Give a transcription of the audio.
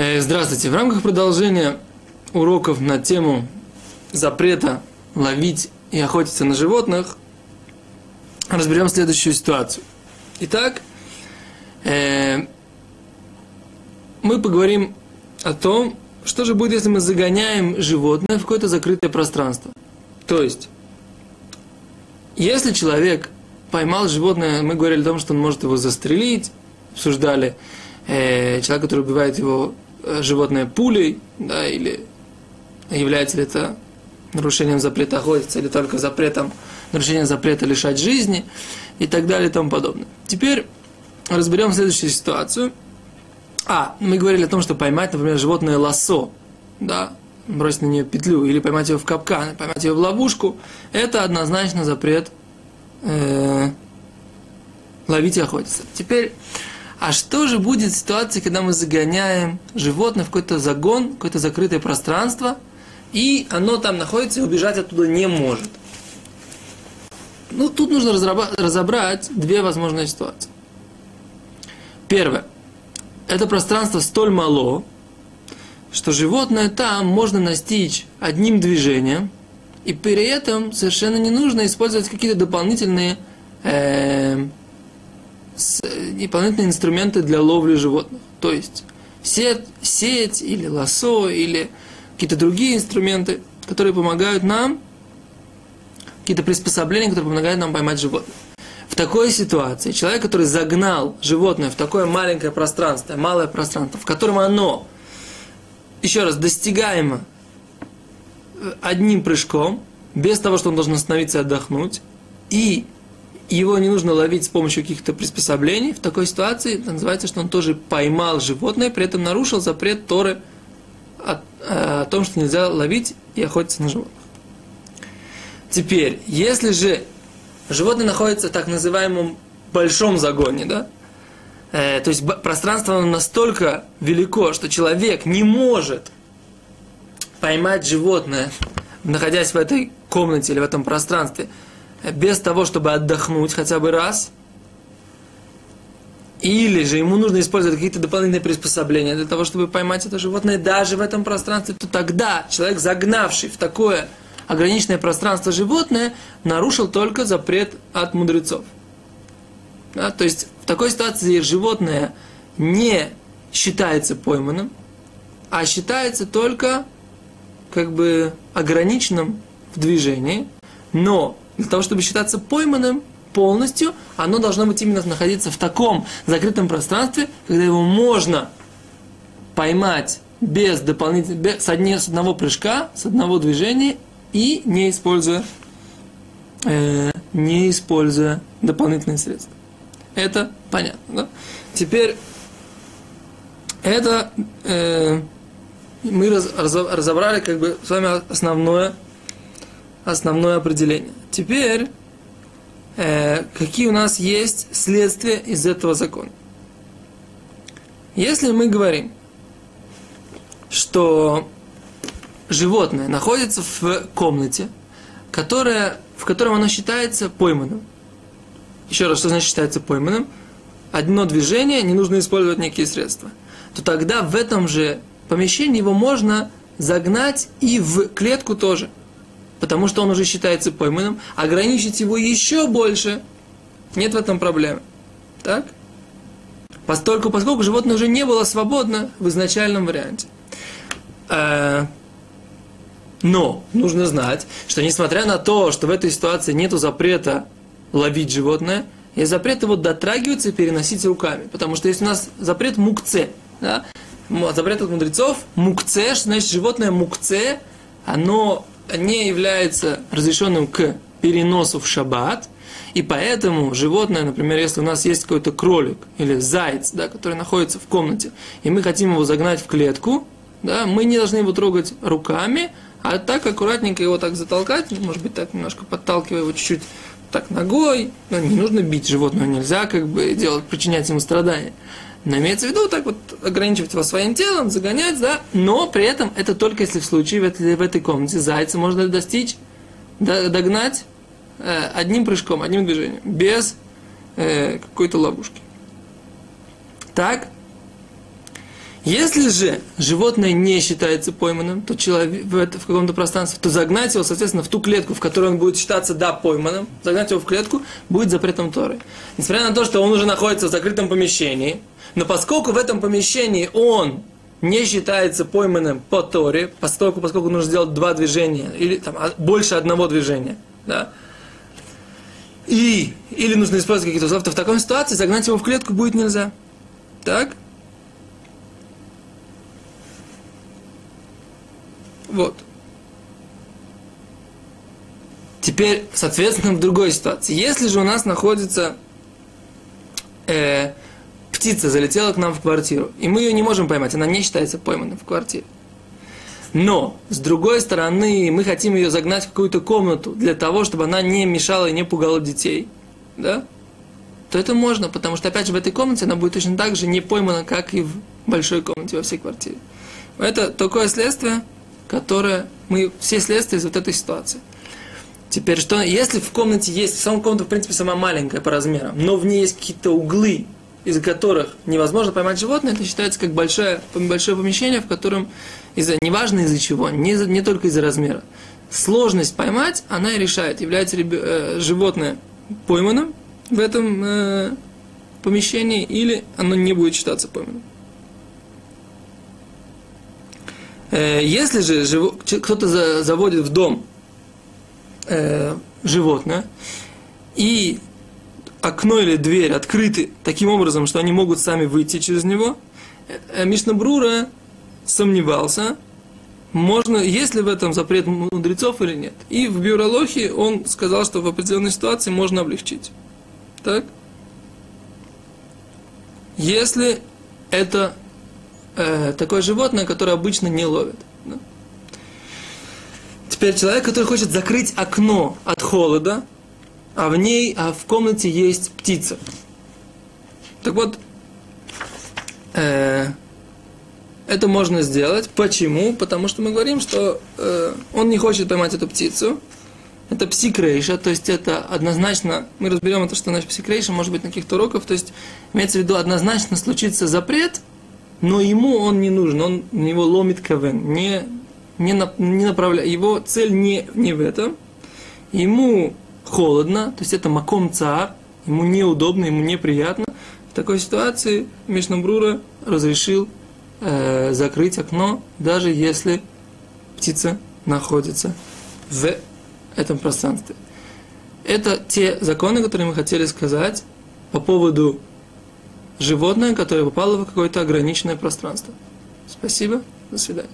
Э, здравствуйте. В рамках продолжения уроков на тему запрета ловить и охотиться на животных разберем следующую ситуацию. Итак, э, мы поговорим о том, что же будет, если мы загоняем животное в какое-то закрытое пространство. То есть, если человек поймал животное, мы говорили о том, что он может его застрелить, обсуждали, э, человек, который убивает его животное пулей, да, или является ли это нарушением запрета охотиться, или только запретом, нарушением запрета лишать жизни, и так далее, и тому подобное. Теперь разберем следующую ситуацию. А, мы говорили о том, что поймать, например, животное лосо, да, бросить на нее петлю, или поймать ее в капкан, поймать ее в ловушку, это однозначно запрет э, ловить и охотиться. Теперь, а что же будет в ситуации, когда мы загоняем животное в какой-то загон, какое-то закрытое пространство, и оно там находится и убежать оттуда не может? Ну, тут нужно разобрать две возможные ситуации. Первое. Это пространство столь мало, что животное там можно настичь одним движением, и при этом совершенно не нужно использовать какие-то дополнительные, э, с, дополнительные инструменты для ловли животных. То есть сеть, сеть или лосо, или какие-то другие инструменты, которые помогают нам, какие-то приспособления, которые помогают нам поймать животное. В такой ситуации человек, который загнал животное в такое маленькое пространство, малое пространство, в котором оно, еще раз, достигаемо одним прыжком, без того, что он должен остановиться и отдохнуть, и его не нужно ловить с помощью каких-то приспособлений, в такой ситуации называется, что он тоже поймал животное, при этом нарушил запрет Торы о, о том, что нельзя ловить и охотиться на животных. Теперь, если же животное находится в так называемом большом загоне, да, э, то есть пространство настолько велико, что человек не может поймать животное, находясь в этой комнате или в этом пространстве, без того, чтобы отдохнуть хотя бы раз, или же ему нужно использовать какие-то дополнительные приспособления для того, чтобы поймать это животное даже в этом пространстве, то тогда человек, загнавший в такое ограниченное пространство животное, нарушил только запрет от мудрецов. Да, то есть в такой ситуации животное не считается пойманным, а считается только как бы ограниченным в движении, но для того, чтобы считаться пойманным полностью, оно должно быть именно находиться в таком закрытом пространстве, когда его можно поймать без дополнительного, с, одни, с одного прыжка, с одного движения и не используя, э, не используя дополнительные средства. Это понятно, да? Теперь это э, мы раз, разобрали как бы с вами основное, основное определение. Теперь, э, какие у нас есть следствия из этого закона? Если мы говорим, что животное находится в комнате, которая, в котором оно считается пойманным. Еще раз, что значит считается пойманным? Одно движение, не нужно использовать никакие средства. То тогда в этом же помещение его можно загнать и в клетку тоже. Потому что он уже считается пойманным. Ограничить его еще больше, нет в этом проблемы. Так? Поскольку, поскольку животное уже не было свободно в изначальном варианте. Э, но нужно знать, что несмотря на то, что в этой ситуации нет запрета ловить животное, есть запрет его дотрагиваться и переносить руками. Потому что есть у нас запрет мукце. Да? запрет от мудрецов, мукце, значит животное мукце, оно не является разрешенным к переносу в шаббат, и поэтому животное, например, если у нас есть какой-то кролик или заяц, да, который находится в комнате, и мы хотим его загнать в клетку, да, мы не должны его трогать руками, а так аккуратненько его так затолкать, может быть, так немножко подталкивая его чуть-чуть так ногой, но не нужно бить животное, нельзя как бы делать, причинять ему страдания. Но имеется в виду так вот ограничивать его своим телом, загонять, да, но при этом это только если в случае в этой, в этой комнате зайца можно достичь, догнать э, одним прыжком, одним движением, без э, какой-то ловушки. Так, Если же животное не считается пойманным, то человек в, каком-то пространстве, то загнать его, соответственно, в ту клетку, в которой он будет считаться, да, пойманным, загнать его в клетку будет запретом Торы. Несмотря на то, что он уже находится в закрытом помещении, но поскольку в этом помещении он не считается пойманным по Торе, поскольку, поскольку нужно сделать два движения, или там, а, больше одного движения, да, и, или нужно использовать какие-то слова, то в такой ситуации загнать его в клетку будет нельзя. Так? Вот. Теперь, соответственно, в другой ситуации. Если же у нас находится э, птица, залетела к нам в квартиру, и мы ее не можем поймать, она не считается пойманной в квартире. Но, с другой стороны, мы хотим ее загнать в какую-то комнату для того, чтобы она не мешала и не пугала детей, да? То это можно, потому что, опять же, в этой комнате она будет точно так же не поймана, как и в большой комнате во всей квартире. Это такое следствие, которое мы все следствия из вот этой ситуации. Теперь, что если в комнате есть, сама комната, в принципе, сама маленькая по размерам, но в ней есть какие-то углы, из которых невозможно поймать животное, это считается как большое, большое помещение, в котором, из-за, неважно из-за чего, не, не только из-за размера, сложность поймать, она и решает, является ли э, животное пойманным в этом э, помещении, или оно не будет считаться пойманным. Э, если же кто-то заводит в дом э, животное, и окно или дверь открыты таким образом, что они могут сами выйти через него, э, Мишнабрура сомневался, можно, есть ли в этом запрет мудрецов или нет. И в биурологии он сказал, что в определенной ситуации можно облегчить. Так? Если это э, такое животное, которое обычно не ловит. Да? Теперь человек, который хочет закрыть окно от холода, а в ней, а в комнате есть птица. Так вот, э, это можно сделать. Почему? Потому что мы говорим, что э, он не хочет поймать эту птицу. Это псикрейша, то есть это однозначно, мы разберем это, что значит псикрейша, может быть, на каких-то уроках, то есть имеется в виду однозначно случится запрет, но ему он не нужен, он у него ломит КВН, не, не, не направляет, его цель не, не в этом, ему холодно, то есть это маком цар, ему неудобно, ему неприятно. В такой ситуации Мишнабрура разрешил э, закрыть окно, даже если птица находится в этом пространстве. Это те законы, которые мы хотели сказать по поводу животного, которое попало в какое-то ограниченное пространство. Спасибо, до свидания.